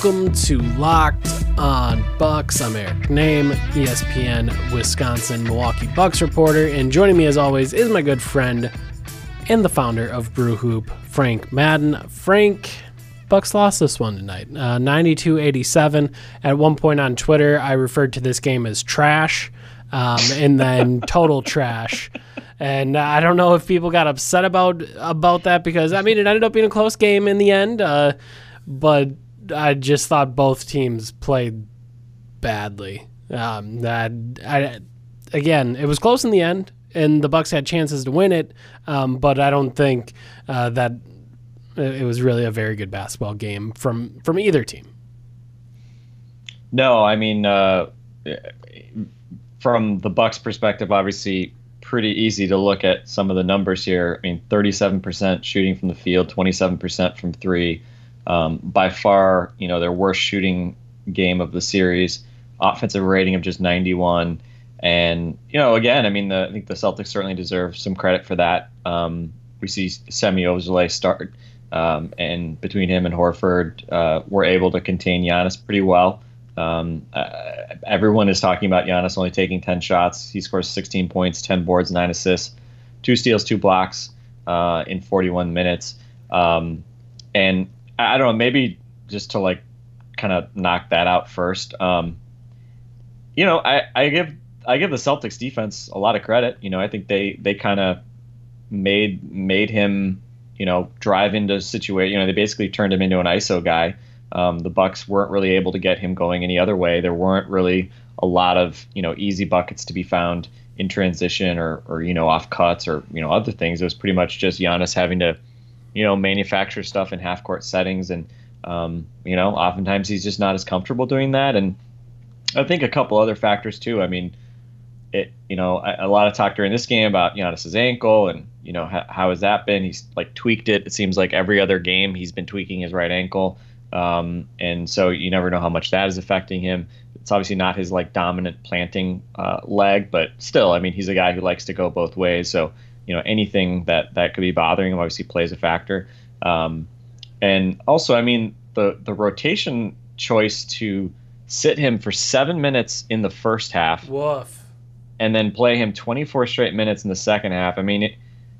Welcome to Locked on Bucks. I'm Eric Nehm, ESPN Wisconsin Milwaukee Bucks reporter, and joining me as always is my good friend and the founder of Brew Hoop, Frank Madden. Frank, Bucks lost this one tonight, uh, 92-87. At one point on Twitter, I referred to this game as trash, um, and then total trash. And I don't know if people got upset about about that because I mean it ended up being a close game in the end, uh, but I just thought both teams played badly. Um, that I, again, it was close in the end, and the Bucks had chances to win it, um, but I don't think uh, that it was really a very good basketball game from from either team. No, I mean, uh, from the Bucks' perspective, obviously pretty easy to look at some of the numbers here. I mean, 37% shooting from the field, 27% from three. Um, by far, you know, their worst shooting game of the series. Offensive rating of just 91. And you know, again, I mean, the, I think the Celtics certainly deserve some credit for that. Um, we see Semi Ojeleye start, um, and between him and Horford, uh, we're able to contain Giannis pretty well. Um, uh, everyone is talking about Giannis only taking 10 shots. He scores 16 points, 10 boards, 9 assists, 2 steals, 2 blocks uh, in 41 minutes. Um, and I don't know, maybe just to like kind of knock that out first. Um, you know, I, I give I give the Celtics defense a lot of credit. You know, I think they they kind of made made him you know drive into situation. You know, they basically turned him into an ISO guy. Um, the Bucks weren't really able to get him going any other way. There weren't really a lot of you know easy buckets to be found in transition or or you know off cuts or you know other things. It was pretty much just Giannis having to you know manufacture stuff in half court settings and um, you know oftentimes he's just not as comfortable doing that and I think a couple other factors too. I mean, it you know a, a lot of talk during this game about Giannis's ankle and you know how, how has that been? He's like tweaked it. It seems like every other game he's been tweaking his right ankle, um, and so you never know how much that is affecting him. It's obviously not his like dominant planting uh, leg, but still, I mean, he's a guy who likes to go both ways. So you know anything that that could be bothering him obviously plays a factor. Um, and also, I mean, the the rotation choice to sit him for seven minutes in the first half Woof. and then play him 24 straight minutes in the second half. I mean, it,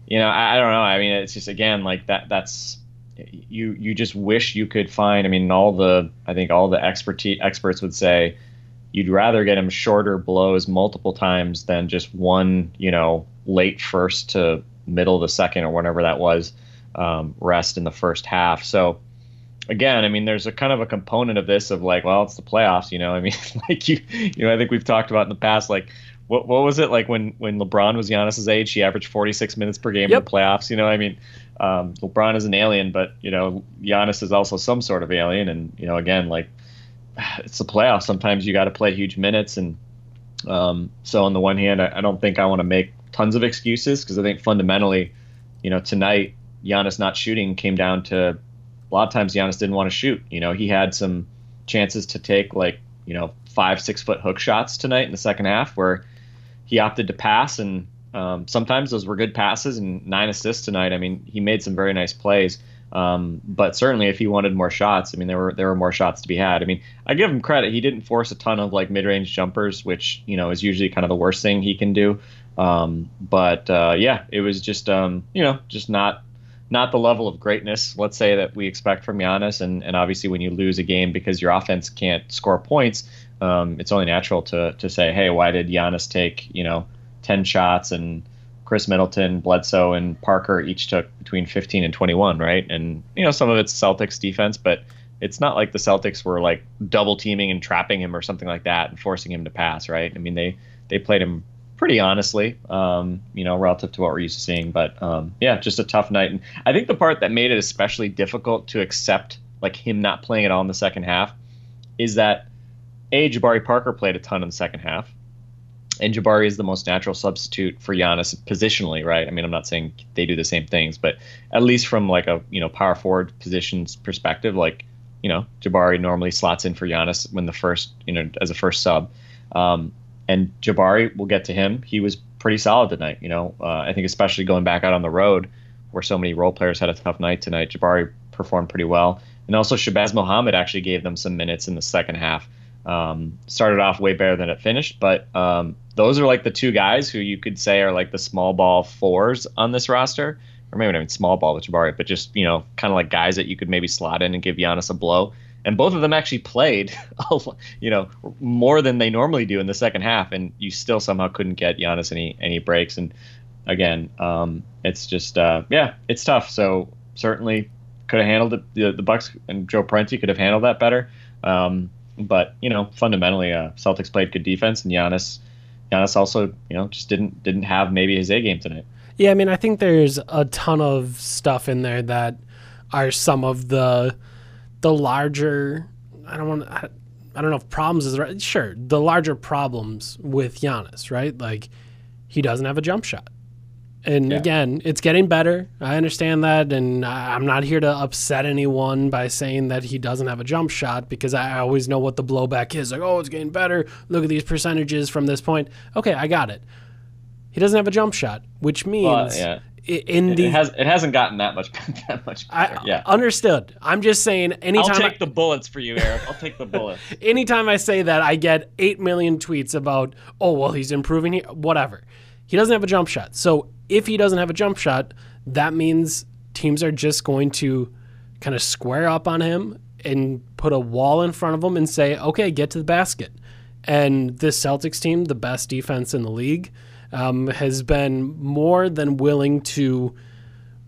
you know, I, I don't know. I mean, it's just again like that. That's you. You just wish you could find. I mean, all the I think all the expertise experts would say you'd rather get him shorter blows multiple times than just one. You know, late first to middle of the second or whatever that was um, rest in the first half. So again, I mean, there's a kind of a component of this of like, well, it's the playoffs, you know. I mean, like you, you know, I think we've talked about in the past, like, what what was it like when when LeBron was Giannis's age? He averaged 46 minutes per game Yep. in the playoffs. You know, I mean, um, LeBron is an alien, but you know, Giannis is also some sort of alien, and you know, again, like, it's the playoffs. Sometimes you got to play huge minutes, and um, so on the one hand, I, I don't think I want to make tons of excuses because I think fundamentally, you know, tonight Giannis not shooting came down to a lot of times Giannis didn't want to shoot. You know, he had some chances to take like you know five six foot hook shots tonight in the second half where he opted to pass and um, sometimes those were good passes and nine assists tonight. I mean, he made some very nice plays. Um, but certainly, if he wanted more shots, I mean, there were there were more shots to be had. I mean, I give him credit; he didn't force a ton of like mid range jumpers, which you know is usually kind of the worst thing he can do. Um, but uh, yeah, it was just um, you know just not not the level of greatness, let's say, that we expect from Giannis. And, and obviously, when you lose a game because your offense can't score points, um, it's only natural to, to say, hey, why did Giannis take, you know, 10 shots and Khris Middleton, Bledsoe, and Parker each took between 15 and 21, right? And you know some of it's Celtics defense, but it's not like the Celtics were like double teaming and trapping him or something like that and forcing him to pass, right? I mean they they played him pretty honestly, um, you know, relative to what we're used to seeing. But um, yeah, just a tough night. And I think the part that made it especially difficult to accept, like him not playing at all in the second half, is that a Jabari Parker played a ton in the second half, and Jabari is the most natural substitute for Giannis positionally, right? I mean, I'm not saying they do the same things, but at least from like a you know power forward positions perspective, like you know Jabari normally slots in for Giannis when the first you know as a first sub. Um, and Jabari, we'll get to him. He was pretty solid tonight. You know, uh, I think especially going back out on the road, where so many role players had a tough night tonight. Jabari performed pretty well, and also Shabazz Muhammad actually gave them some minutes in the second half. Um, started off way better than it finished, but um, those are like the two guys who you could say are like the small ball fours on this roster, or maybe not even small ball with Jabari, but just you know, kind of like guys that you could maybe slot in and give Giannis a blow and both of them actually played, you know, more than they normally do in the second half, and you still somehow couldn't get Giannis any any breaks. And again, um, it's just uh, yeah, it's tough. So certainly could have handled it. The, the Bucks and Joe Prunty could have handled that better. Um, but you know, fundamentally, uh, Celtics played good defense, and Giannis, Giannis also, you know, just didn't didn't have maybe his A game tonight. Yeah, I mean, I think there's a ton of stuff in there that are some of the the larger. I don't want. I, I don't know if problems is right. Sure, the larger problems with Giannis, right? Like he doesn't have a jump shot. And Yeah. again, it's getting better. I understand that, and I'm not here to upset anyone by saying that he doesn't have a jump shot because I always know what the blowback is. Like, oh, it's getting better. Look at these percentages from this point. Okay, I got it. He doesn't have a jump shot, which means yeah. I- in It, the it has it hasn't gotten that much that much I better. yeah. understood. I'm just saying Anytime I'll take the bullets for you, Eric. I'll take the bullets. anytime I say that, I get 8 million tweets about, oh, well, he's improving here, whatever. He doesn't have a jump shot. So if he doesn't have a jump shot, that means teams are just going to kind of square up on him and put a wall in front of him and say, okay, get to the basket. And this Celtics team, the best defense in the league, um, has been more than willing to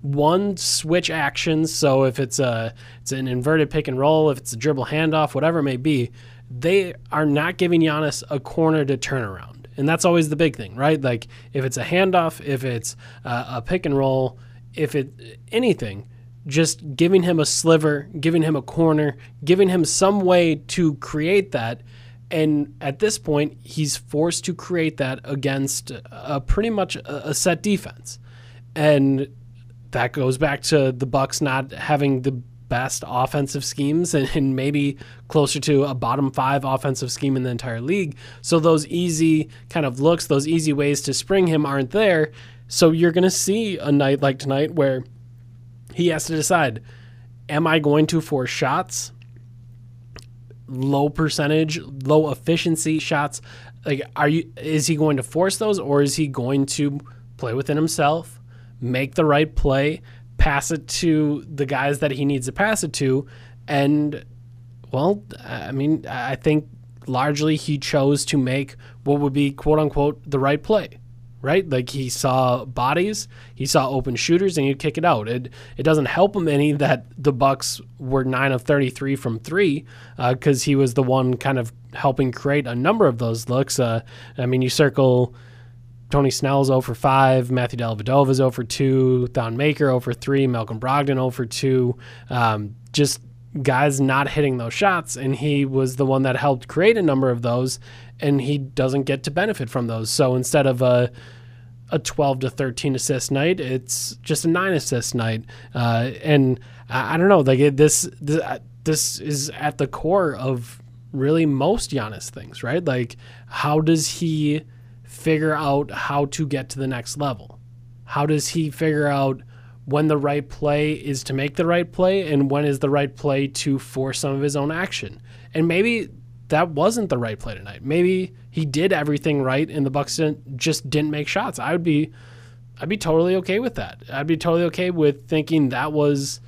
one switch actions. So if it's a it's an inverted pick and roll, if it's a dribble handoff, whatever it may be, they are not giving Giannis a corner to turn around, and that's always the big thing, right? Like if it's a handoff, if it's uh, a pick and roll, if it anything, just giving him a sliver, giving him a corner, giving him some way to create that. And at this point, he's forced to create that against a pretty much a, a set defense. And that goes back to the Bucks not having the best offensive schemes and, and maybe closer to a bottom five offensive scheme in the entire league. So those easy kind of looks, those easy ways to spring him aren't there. So you're going to see a night like tonight where he has to decide am I going to force shots? Low percentage, low efficiency shots. Like, are you? Is he going to force those, or is he going to play within himself, make the right play, pass it to the guys that he needs to pass it to, and well, I mean, I think largely he chose to make what would be quote unquote the right play. Right, like he saw bodies, he saw open shooters, and he'd kick it out. It it doesn't help him any that the Bucks were nine of thirty three from three, because he was the one kind of helping create a number of those looks. Uh, I mean, you circle Tony Snell's 0 for 5, Matthew Dellavedova's 0 for 2, Thon Maker 0 for 3, Malcolm Brogdon 0 for 2. Um, just guys not hitting those shots, and he was the one that helped create a number of those, and he doesn't get to benefit from those. So instead of a a 12 to 13 assist night. It's just a nine assist night. Uh, and I, I don't know, like it, this, this, uh, this is at the core of really most Giannis things, right? Like, how does he figure out how to get to the next level? How does he figure out when the right play is to make the right play and when is the right play to force some of his own action? And maybe that wasn't the right play tonight. Maybe he did everything right and the Bucks didn't, just didn't make shots. I would be I'd be totally okay with that. I'd be totally okay with thinking that was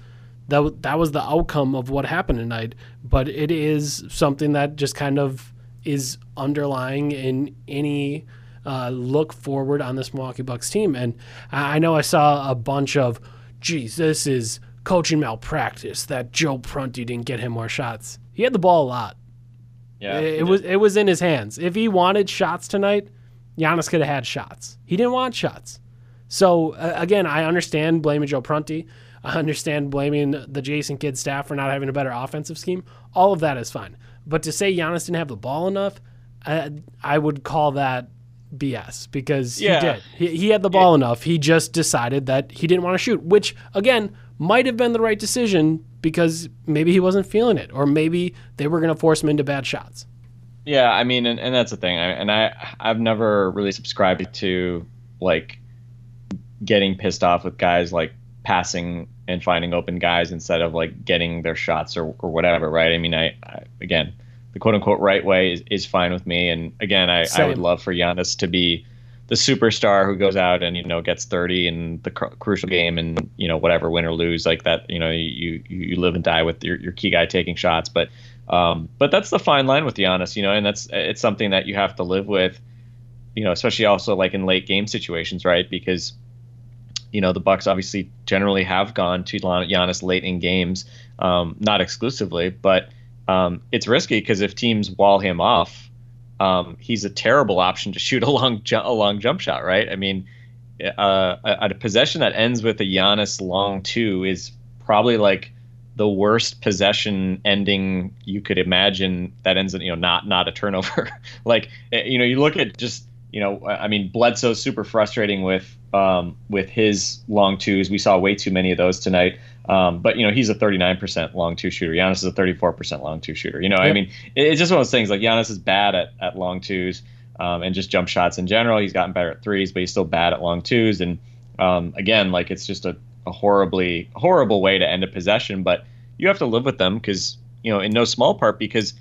that that was the outcome of what happened tonight, but it is something that just kind of is underlying in any uh, look forward on this Milwaukee Bucks team. And I I know I saw a bunch of, geez, this is coaching malpractice that Joe Prunty didn't get him more shots. He had the ball a lot. Yeah, it, it was it was in his hands. If he wanted shots tonight, Giannis could have had shots. He didn't want shots. So uh, again, I understand blaming Joe Prunty. I understand blaming the Jason Kidd staff for not having a better offensive scheme. All of that is fine. But to say Giannis didn't have the ball enough, I, I would call that BS because Yeah. he did. He, he had the ball enough. He just decided that he didn't want to shoot, which again might have been the right decision because maybe he wasn't feeling it, or maybe they were going to force him into bad shots. Yeah, I mean, and, and that's the thing. I, and I, I've never really subscribed to like getting pissed off with guys like passing and finding open guys instead of like getting their shots or, or whatever, right? I mean, I, I again, the quote unquote right way is, is fine with me. And again, I, I would love for Giannis to be the superstar who goes out and you know gets 30 in the cr- crucial game and you know whatever win or lose like that you know you you, you live and die with your, your key guy taking shots. But um but that's the fine line with Giannis you know and that's it's something that you have to live with you know especially also like in late game situations right? Because you know the Bucks obviously generally have gone to Gian- Giannis late in games um not exclusively but um it's risky because if teams wall him off um, he's a terrible option to shoot a long, ju- a long jump shot, right? I mean, uh, a, a possession that ends with a Giannis long two is probably like the worst possession ending you could imagine. That ends in you know not not a turnover. like eh, you know you look at just you know I mean Bledsoe's super frustrating with um, with his long twos. We saw way too many of those tonight. Um, but you know he's a 39% long two shooter. Giannis is a 34% long two shooter. You know, I mean, it- it's just one of those things. Like Giannis is bad at, at long twos um, and just jump shots in general. He's gotten better at threes, but he's still bad at long twos. And um, again, like it's just a, a horribly horrible way to end a possession. But you have to live with them because you know, in no small part because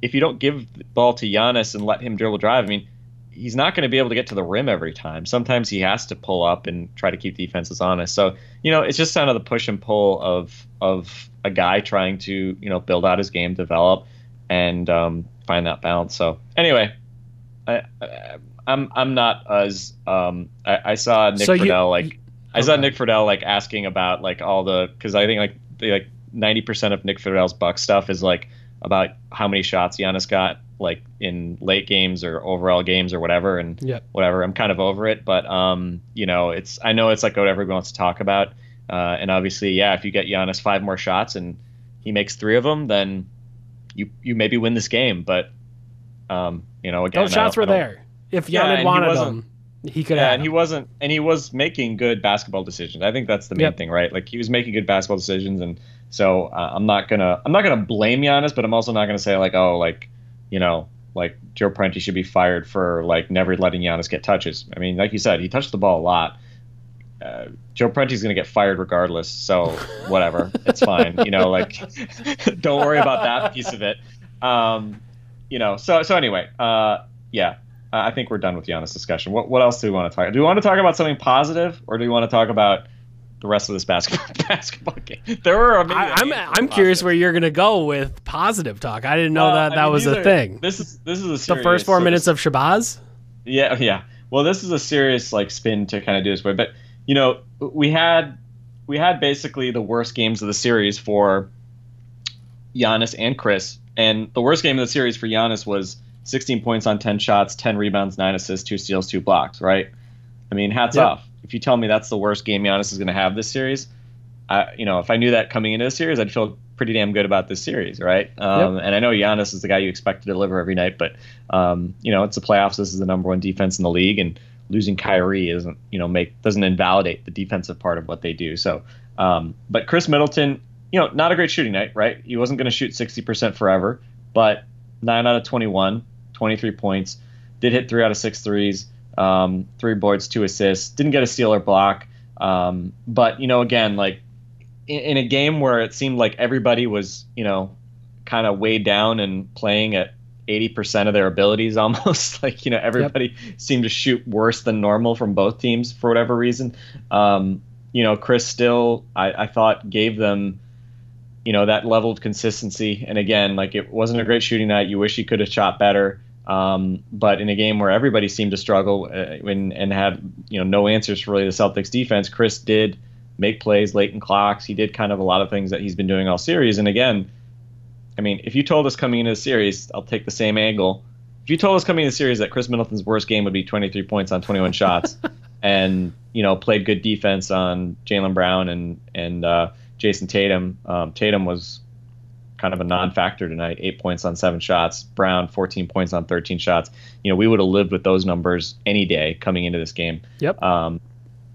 if you don't give the ball to Giannis and let him dribble drive, I mean, he's not going to be able to get to the rim every time. Sometimes he has to pull up and try to keep defenses honest. So you know, it's just kind of the push and pull of of a guy trying to you know build out his game, develop, and um, find that balance. So anyway, I, I, I'm I'm not as um, I, I saw Nick So Friedell like I saw Nick Friedell like asking about like all the because I think like the, like ninety percent of Nick Friedell's Buck stuff is like about how many shots Giannis got like in late games or overall games or whatever and Yep. whatever. I'm kind of over it, but um, you know, it's I know it's like what everyone wants to talk about, uh, and obviously, yeah, if you get Giannis five more shots and he makes three of them, then you you maybe win this game. But um, you know, again, Those shots were there. If Yeah, Jan he wanted them, he could Yeah, have. and he wasn't, and he was making good basketball decisions. I think that's the main Yep. thing, right? Like he was making good basketball decisions, and so uh, I'm not gonna, I'm not gonna blame Giannis, but I'm also not gonna say like, oh, like, you know, like Joe Prunty should be fired for like never letting Giannis get touches. I mean, like you said, he touched the ball a lot. Uh, Joe Prunty's gonna get fired regardless, so whatever, it's fine. You know, like, don't worry about that piece of it. Um, you know, so so anyway, uh, yeah, I think we're done with Giannis discussion. What what else do we want to talk? Do we want to talk about something positive, or do we want to talk about the rest of this basketball basketball game? There were. maybe I, a I'm I'm curious where you're gonna go with positive talk. I didn't know Well, that I that mean, was a are- thing. This is this is a The first four of minutes of Shabazz. Yeah, oh, yeah. Well, this is a serious like spin to kind of do this way, but you know, we had we had basically the worst games of the series for Giannis and Khris, and the worst game of the series for Giannis was 16 points on 10 shots, 10 rebounds, 9 assists, 2 steals, 2 blocks, right? I mean, hats Yep. off. If you tell me that's the worst game Giannis is going to have this series, I, you know, if I knew that coming into the series, I'd feel pretty damn good about this series, right? Um, And I know Giannis is the guy you expect to deliver every night, but um, you know, it's the playoffs. This is the number one defense in the league, and losing Kyrie isn't, you know, make doesn't invalidate the defensive part of what they do. So, um, but Khris Middleton, you know, not a great shooting night, right? He wasn't going to shoot 60% forever, but nine out of 21, 23 points, did hit three out of six threes, um, three boards, two assists, didn't get a steal or block. Um, but you know, again, like in, in a game where it seemed like everybody was, you know, kind of weighed down and playing at 80% of their abilities almost like you know everybody seemed to shoot worse than normal from both teams for whatever reason. Um, you know chris still I, I thought gave them you know that level of consistency. And again like it wasn't a great shooting night. You wish he could have shot better Um, but in a game where everybody seemed to struggle uh, and, and had you know no answers for really the Celtics defense, Khris did make plays late in clocks. He did kind of a lot of things that he's been doing all series. And again, I mean, if you told us coming into the series, I'll take the same angle. If you told us coming into the series that Khris Middleton's worst game would be 23 points on 21 shots, and you know played good defense on Jaylen Brown and and uh, Jayson Tatum, um, Tatum was kind of a non-factor tonight. Eight points on seven shots. Brown 14 points on 13 shots. You know, we would have lived with those numbers any day coming into this game. Yep. Um,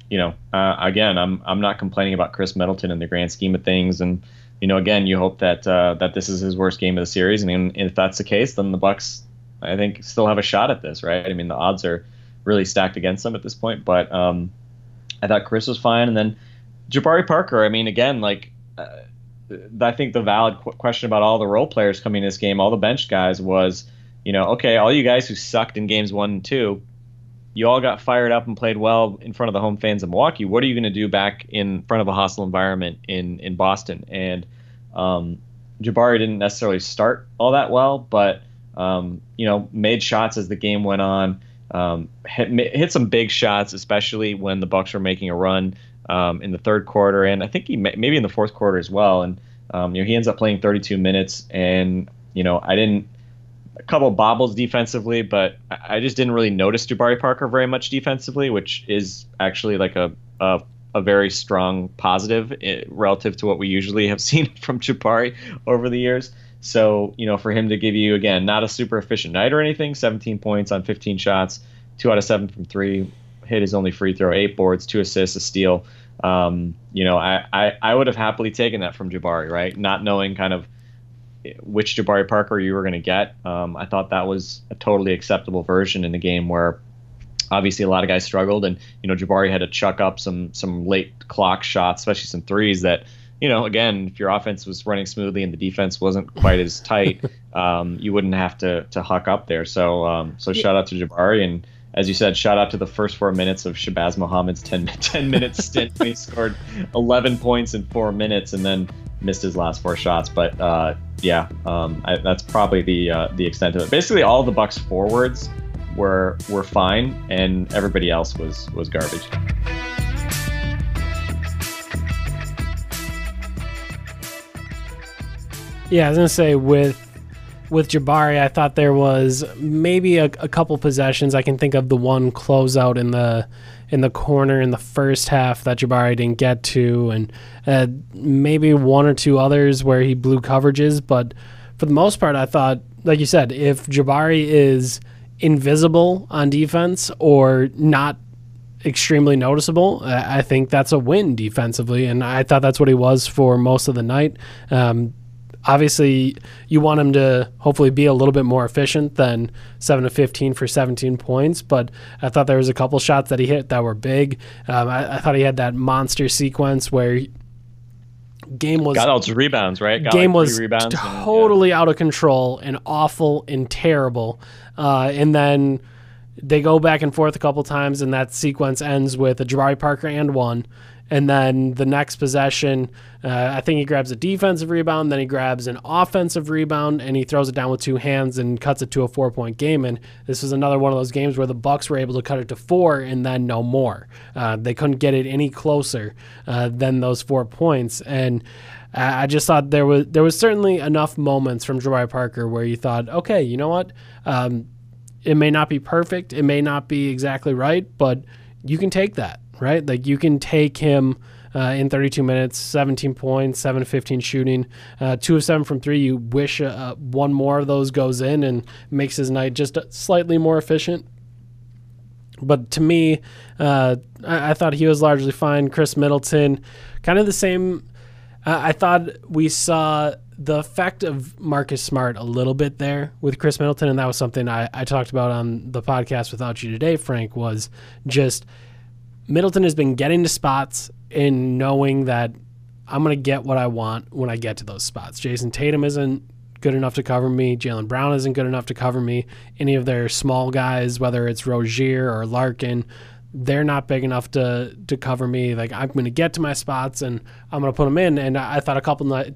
you know, uh, again, I'm I'm not complaining about Khris Middleton in the grand scheme of things, and you know, again, you hope that uh, that this is his worst game of the series, and, if that's the case, then the Bucks, I think, still have a shot at this, right? I mean, the odds are really stacked against them at this point, but um, I thought Khris was fine, and then Jabari Parker. I mean, again, like. Uh, I think the valid qu- question about all the role players coming in this game, all the bench guys, was, you know, okay, all you guys who sucked in games one and two, you all got fired up and played well in front of the home fans of Milwaukee. What are you going to do back in front of a hostile environment in in Boston? And um, Jabari didn't necessarily start all that well, but um, you know, made shots as the game went on. Um, hit, hit some big shots, especially when the Bucks were making a run um, in the third quarter, and I think he may, maybe in the fourth quarter as well. And um, you know, he ends up playing 32 minutes, and you know, I didn't a couple bobbles defensively, but I just didn't really notice Jabari Parker very much defensively, which is actually like a a, a very strong positive eh, relative to what we usually have seen from Jabari over the years. So you know, for him to give you again not a super efficient night or anything, 17 points on 15 shots, two out of seven from three, hit his only free throw, eight boards, two assists, a steal. Um, you know, I, I, I would have happily taken that from Jabari, right? Not knowing kind of which Jabari Parker you were going to get. Um, I thought that was a totally acceptable version in the game where obviously a lot of guys struggled, and you know Jabari had to chuck up some some late clock shots, especially some threes that. You know, again, if your offense was running smoothly and the defense wasn't quite as tight, um, you wouldn't have to to huck up there. So, um, so shout out to Jabari, and as you said, shout out to the first four minutes of Shabazz Muhammad's 10, 10 minute stint. he scored 11 points in four minutes and then missed his last four shots. But uh, yeah, um, I, that's probably the uh, the extent of it. Basically, all the Bucks forwards were were fine, and everybody else was was garbage. Yeah, I was gonna say with with Jabari, I thought there was maybe a, a couple possessions. I can think of the one closeout in the in the corner in the first half that Jabari didn't get to, and uh, maybe one or two others where he blew coverages. But for the most part, I thought, like you said, if Jabari is invisible on defense or not extremely noticeable. I think that's a win defensively, and I thought that's what he was for most of the night. Um, obviously, you want him to hopefully be a little bit more efficient than seven to fifteen for seventeen points. But I thought there was a couple shots that he hit that were big. Um, I, I thought he had that monster sequence where. Game was Got all his rebounds, right? Got game like was rebounds. and, yeah. totally out of control and awful and terrible. Uh, and then they go back and forth a couple times, and that sequence ends with a Jabari Parker and one. And then the next possession, uh, I think he grabs a defensive rebound, then he grabs an offensive rebound, and he throws it down with two hands and cuts it to a four point game. And this was another one of those games where the Bucks were able to cut it to four and then no more. Uh, they couldn't get it any closer uh, than those four points. And I I just thought there was there was certainly enough moments from Jabari Parker where you thought, okay, you know what, um, it may not be perfect, it may not be exactly right, but you can take that, right? Like you can take him uh, in 32 minutes, 17 points, 7 to 15 shooting, uh, 2 of 7 from 3. You wish uh, one more of those goes in and makes his night just slightly more efficient. But to me, uh, I, I thought he was largely fine. Khris Middleton, kind of the same. Uh, I thought we saw the effect of Marcus Smart a little bit there with Khris Middleton, and that was something I, I talked about on the podcast without you today, Frank, was just Middleton has been getting to spots and knowing that I'm going to get what I want when I get to those spots. Jayson Tatum isn't good enough to cover me. Jaylen Brown isn't good enough to cover me. Any of their small guys, whether it's Rozier or Larkin, they're not big enough to to cover me. Like I'm going to get to my spots and I'm going to put them in. And I, thought a couple night,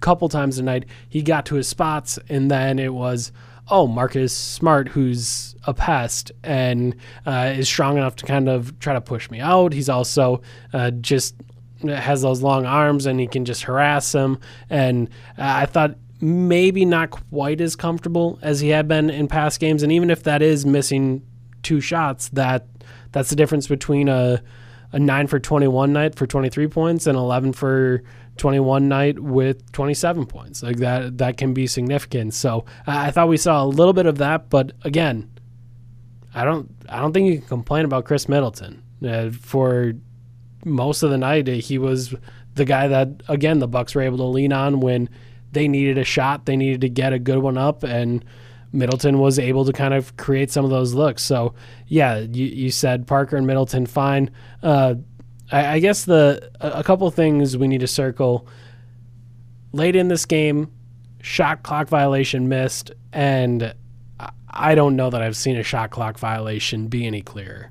couple times tonight he got to his spots and then it was oh, Marcus Smart, who's a pest and uh, is strong enough to kind of try to push me out. He's also uh, just has those long arms and he can just harass him. And uh, I thought maybe not quite as comfortable as he had been in past games. And even if that is missing two shots, that that's the difference between a a nine for twenty one night for twenty three points and eleven for twenty one night with twenty seven points. Like that that can be significant. So I thought we saw a little bit of that, but again, I don't I don't think you can complain about Khris Middleton uh, for most of the night. He was the guy that again the Bucks were able to lean on when they needed a shot, they needed to get a good one up, and Middleton was able to kind of create some of those looks. So yeah, you, you said Parker and Middleton fine. Uh, I, I guess the a, a couple things we need to circle late in this game, shot clock violation missed, and I- don't know that I've seen a shot clock violation be any clearer.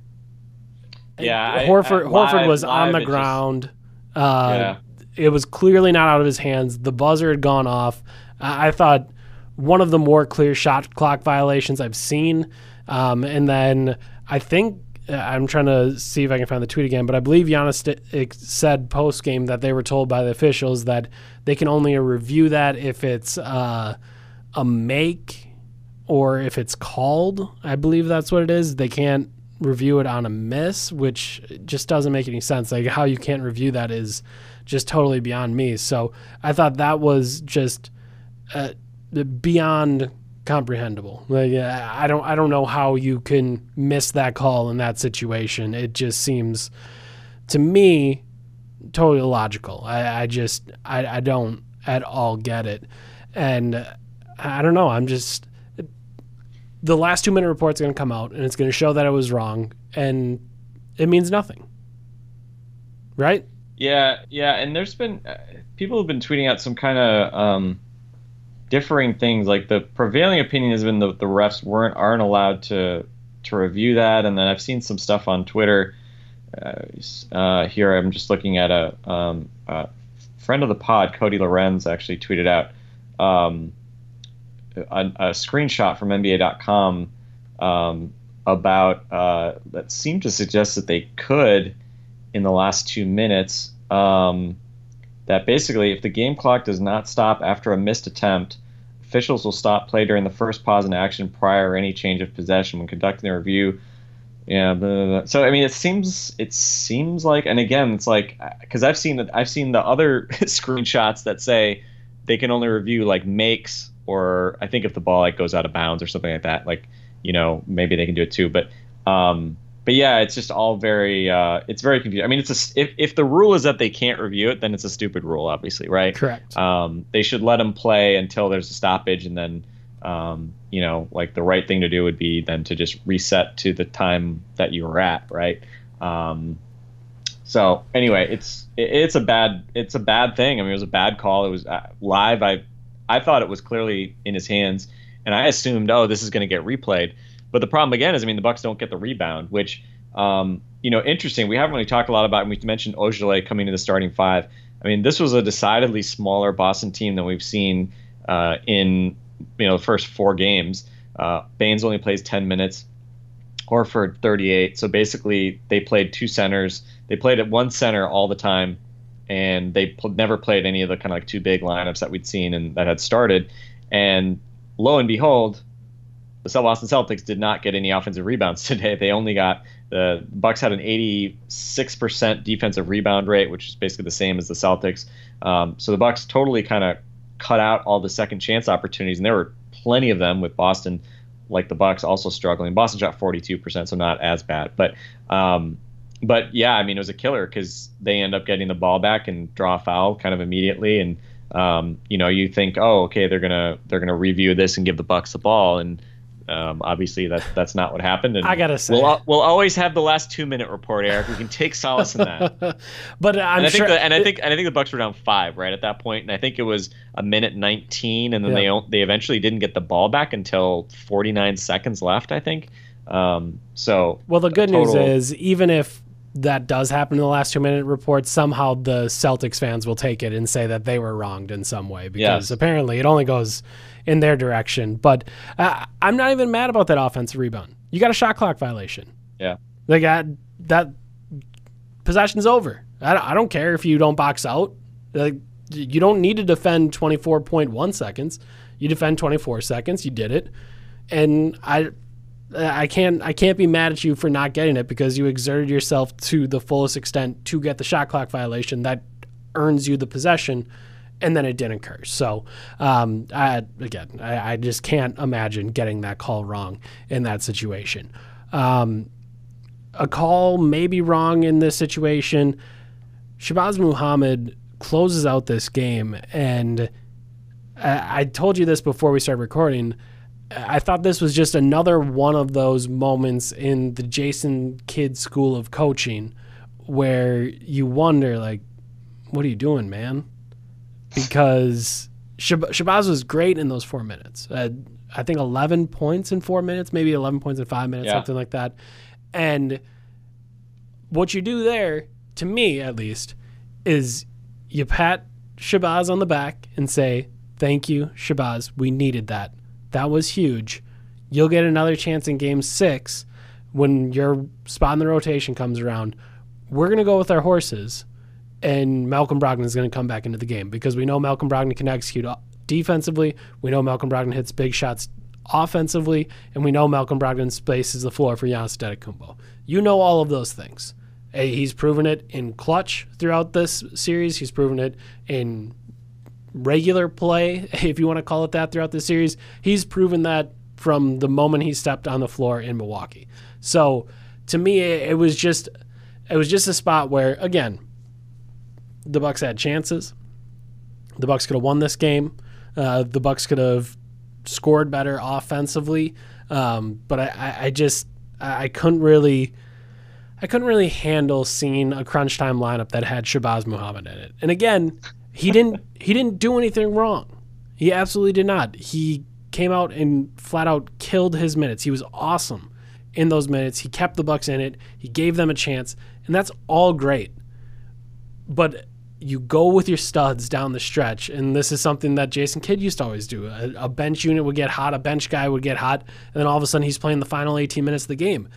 Yeah, I- Horford I- Horford was on the it just- ground. Uh, Yeah. It was clearly not out of his hands. The buzzer had gone off. I, I thought one of the more clear shot clock violations I've seen. Um, and then I think I'm trying to see if I can find the tweet again, but I believe Giannis said post game that they were told by the officials that they can only review that if it's uh, a make or if it's called. I believe that's what it is. They can't review it on a miss, which just doesn't make any sense. Like how you can't review that is just totally beyond me. So I thought that was just uh, beyond comprehensible. Like uh, I don't I don't know how you can miss that call in that situation. It just seems to me totally illogical. I, I just I, I don't at all get it, and uh, I don't know. I'm just the last two minute report's going to come out and it's going to show that I was wrong, and it means nothing, right? Yeah, yeah, and there's been uh, people have been tweeting out some kind of um, differing things. Like the prevailing opinion has been that the refs weren't aren't allowed to to review that, and then I've seen some stuff on Twitter. Uh, uh, here I'm just looking at a, um, a friend of the pod, Cody Lorenz, actually tweeted out um, a, a screenshot from NBA.com um, about uh, that seemed to suggest that they could in the last two minutes. Um, that basically, if the game clock does not stop after a missed attempt, officials will stop play during the first pause in action prior to any change of possession when conducting the review. Yeah, blah, blah, blah. so I mean, it seems it seems like, and again, it's like because I've seen I've seen the other screenshots that say they can only review like makes or I think if the ball like goes out of bounds or something like that, like you know maybe they can do it too. But um, but yeah, it's just all very uh, it's very confusing. I mean, it's a if if the rule is that they can't review it, then it's a stupid rule, obviously, right? Correct. Um, they should let them play until there's a stoppage, and then um, you know, like the right thing to do would be then to just reset to the time that you were at, right? Um, so anyway, it's it, it's a bad it's a bad thing. I mean, it was a bad call. It was uh, live. I I thought it was clearly in his hands, and I assumed, oh, this is going to get replayed. But the problem again is, I mean, the Bucks don't get the rebound, which um, you know, interesting. We haven't really talked a lot about. And we mentioned Ojeleye coming to the starting five. I mean, this was a decidedly smaller Boston team than we've seen uh, in you know the first four games. Uh, Baynes only plays 10 minutes. Horford 38. So basically, they played two centers. They played at one center all the time, and they pl- never played any of the kind of like two big lineups that we'd seen and that had started. And lo and behold, the Boston Celtics did not get any offensive rebounds today. They only got the Bucks had an 86% defensive rebound rate, which is basically the same as the Celtics. Um, so the Bucks totally kind of cut out all the second chance opportunities, and there were plenty of them with Boston, like the Bucks, also struggling. Boston shot 42%, so not as bad, but um, but yeah, I mean it was a killer because they end up getting the ball back and draw a foul kind of immediately, and um, you know you think, oh, okay, they're gonna they're gonna review this and give the Bucks the ball, and um, obviously that that's not what happened. And I gotta say- we'll, we'll always have the last two minute report, Eric. We can take solace in that. but I'm and I sure. think the, and I think and I think the Bucks were down five right at that point, and I think it was a minute 19, and then Yeah. they they eventually didn't get the ball back until 49 seconds left, I think. Um, so Well, the good total- news is even if that does happen in the last two minute report, somehow the Celtics fans will take it and say that they were wronged in some way because Yes. apparently it only goes in their direction. But uh, I'm not even mad about that offensive rebound. You got a shot clock violation. Yeah. They got that possession's over. I don't, I don't care if you don't box out. Like, you don't need to defend 24.1 seconds. You defend 24 seconds. You did it, and I, I can't I can't be mad at you for not getting it because you exerted yourself to the fullest extent to get the shot clock violation that earns you the possession, and then it didn't occur. So, um, I, again, I, I just can't imagine getting that call wrong in that situation. Um, a call may be wrong in this situation. Shabazz Muhammad closes out this game, and I, I told you this before we started recording. I thought this was just another one of those moments in the Jason Kidd School of Coaching where you wonder, like, what are you doing, man? Because Shab- Shabazz was great in those four minutes. Uh, I think 11 points in four minutes, maybe 11 points in five minutes, Yeah. something like that. And what you do there, to me at least, is you pat Shabazz on the back and say, Thank you, Shabazz. We needed that. That was huge. You'll get another chance in game six when your spot in the rotation comes around. We're going to go with our horses, and Malcolm Brogdon is going to come back into the game because we know Malcolm Brogdon can execute uh, defensively. We know Malcolm Brogdon hits big shots offensively, and we know Malcolm Brogdon spaces the floor for Giannis Antetokounmpo. You know all of those things. He's proven it in clutch throughout this series. He's proven it in regular play, if you want to call it that, throughout the series. He's proven that from the moment he stepped on the floor in Milwaukee. So to me, it was just it was just a spot where again the Bucks had chances. The Bucks could have won this game. Uh, the Bucks could have scored better offensively, um, but I, I, just I couldn't really. I couldn't really handle seeing a crunch time lineup that had Shabazz Muhammad in it. And again, he didn't he didn't do anything wrong. He absolutely did not. He came out and flat out killed his minutes. He was awesome in those minutes. He kept the Bucks in it. He gave them a chance, and that's all great. But you go with your studs down the stretch, and this is something that Jason Kidd used to always do. A, a bench unit would get hot, a bench guy would get hot, and then all of a sudden he's playing the final 18 minutes of the game.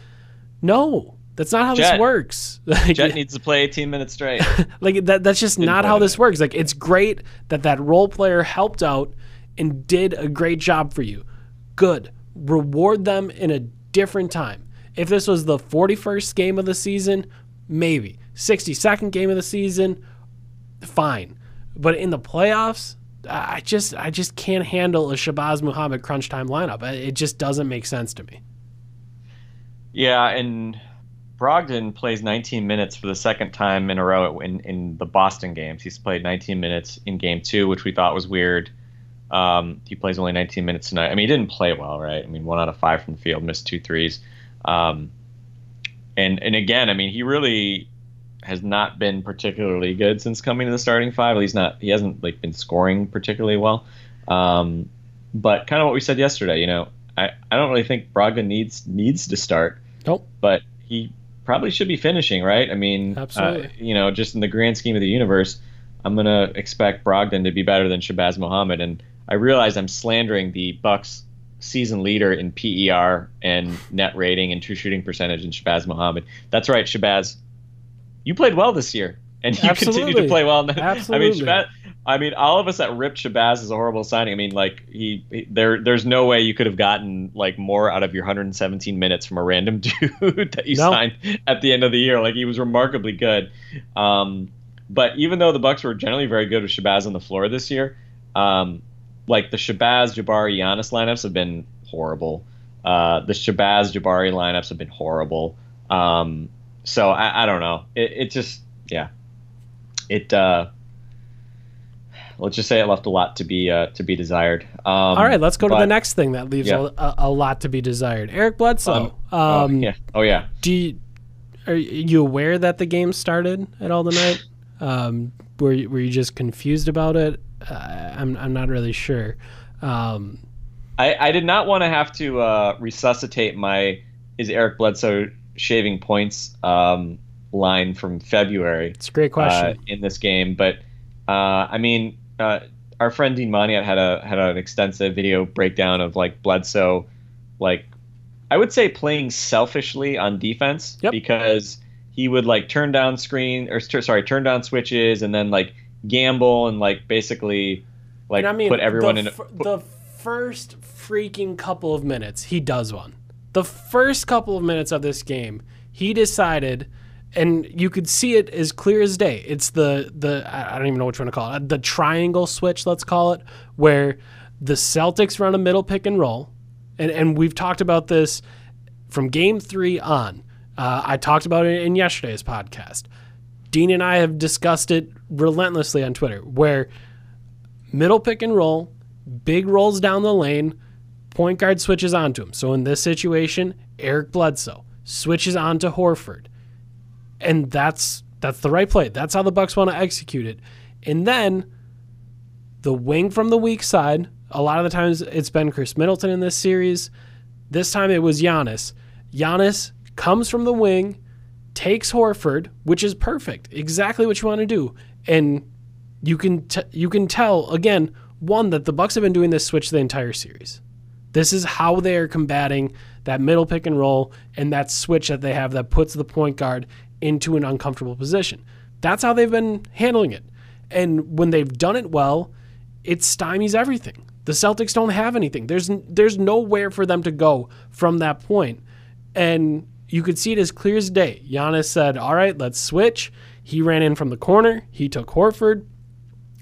No, that's not how this works. Like, Jet needs to play 18 minutes straight. like that that's just not play how this works. Like it's great that that role player helped out and did a great job for you. Good. Reward them in a different time. If this was the 41st game of the season, maybe. 62nd game of the season, fine. But in the playoffs, I I just I just can't handle a Shabazz Muhammad crunch time lineup. It just doesn't make sense to me. Yeah, and Brogdon plays 19 minutes for the second time in a row in, in the Boston games. He's played 19 minutes in game two, which we thought was weird. Um, he plays only 19 minutes tonight. I mean, he didn't play well, right? I mean, one out of five from the field, missed two threes. Um, and and again, I mean, he really has not been particularly good since coming to the starting five. At least not he hasn't like been scoring particularly well. Um, but kind of what we said yesterday, you know, I, I don't really think Brogdon needs needs to start Nope. but he probably should be finishing, right? I mean, Absolutely. uh, you know, just in the grand scheme of the universe, I'm gonna expect Brogdon to be better than Shabazz Muhammad, and I realize I'm slandering the Bucks season leader in PER and net rating and true shooting percentage in Shabazz Muhammad. That's right, Shabazz. You played well this year, and you continue to play well. Now. I mean, Absolutely. Shabazz, I mean, all of us that ripped Shabazz is a horrible signing. I mean, like he, he- there, there's no way you could have gotten like more out of your 117 minutes from a random dude that you No. signed at the end of the year. Like he was remarkably good. Um, but even though the Bucks were generally very good with Shabazz on the floor this year, um, like the Shabazz, Jabari, Giannis lineups have been horrible. Uh, the Shabazz, Jabari lineups have been horrible. Um, so I, I don't know. It, it just, yeah, it. Uh, let's just say it left a lot to be uh, to be desired. Um, All right, let's go to the next thing that leaves Yeah. a, a lot to be desired. Eric Bledsoe. Um, oh, yeah. Oh yeah. do you, are you aware that the game started at all tonight? Um, were you, were you just confused about it? Uh, I'm I'm not really sure. Um, I, I did not want to have to uh, resuscitate my is Eric Bledsoe shaving points um, line from February It's a great uh, question. in this game. But uh, I mean, uh, our friend Dean Moniat had a had an extensive video breakdown of like Bledsoe, like I would say playing selfishly on defense Yep. because he would like turn down screen or sorry turn down switches and then like gamble and like basically like I mean, put everyone the, in. A, fir- the first freaking couple of minutes, he does one. The first couple of minutes of this game, he decided, and you could see it as clear as day. It's the the I don't even know which one to call it. The triangle switch, let's call it, where the Celtics run a middle pick and roll, and and we've talked about this from game three on. Uh, I talked about it in yesterday's podcast. Dean and I have discussed it relentlessly on Twitter, where middle pick and roll, big rolls down the lane, point guard switches onto him. So in this situation, Eric Bledsoe switches onto Horford. And that's that's the right play. That's how the Bucks want to execute it. And then the wing from the weak side, a lot of the times it's been Khris Middleton in this series. This time it was Giannis. Giannis comes from the wing, takes Horford, which is perfect. Exactly what you want to do. And you can t- you can tell again one that the Bucks have been doing this switch the entire series. This is how they are combating that middle pick and roll and that switch that they have that puts the point guard into an uncomfortable position. That's how they've been handling it. And when they've done it well, it stymies everything. The Celtics don't have anything. There's there's nowhere for them to go from that point. And you could see it as clear as day. Giannis said, "All right, let's switch." He ran in from the corner. He took Horford,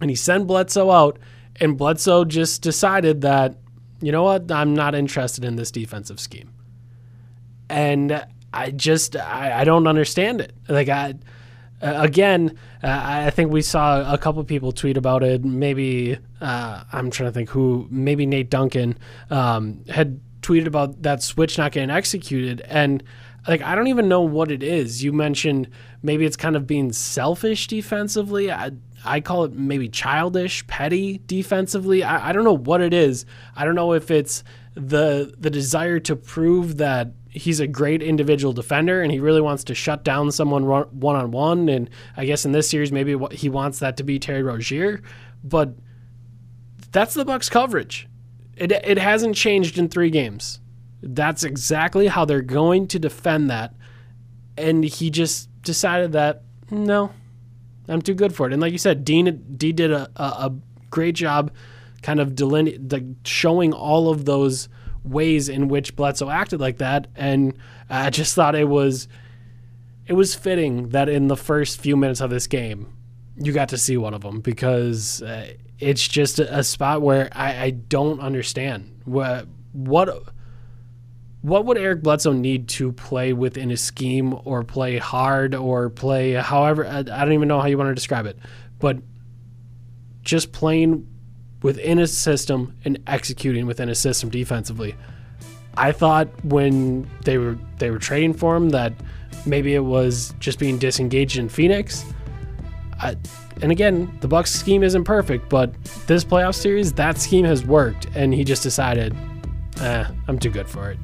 and he sent Bledsoe out. And Bledsoe just decided that, you know what, I'm not interested in this defensive scheme. And I just I, I don't understand it. Like I uh, again, uh, I think we saw a couple people tweet about it. Maybe uh, I'm trying to think who. Maybe Nate Duncan um, had tweeted about that switch not getting executed, and like I don't even know what it is. You mentioned maybe it's kind of being selfish defensively. I I call it maybe childish, petty defensively. I, I don't know what it is. I don't know if it's the the desire to prove that he's a great individual defender and he really wants to shut down someone one on one. And I guess in this series, maybe he wants that to be Terry Rozier, but that's the Bucks coverage. It it hasn't changed in three games. That's exactly how they're going to defend that. And he just decided that no, I'm too good for it. And like you said, Dean D did a, a, great job, kind of deline- the, showing all of those ways in which Bledsoe acted like that, and I just thought it was it was fitting that in the first few minutes of this game, you got to see one of them because uh, it's just a, a spot where I, I don't understand. What what what would Eric Bledsoe need to play within a scheme or play hard or play however I, I don't even know how you want to describe it, but just playing within a system and executing within a system defensively. I thought when they were they were trading for him that maybe it was just being disengaged in Phoenix. I, and again, the Bucks scheme isn't perfect, but this playoff series, that scheme has worked, and he just decided, eh, I'm too good for it.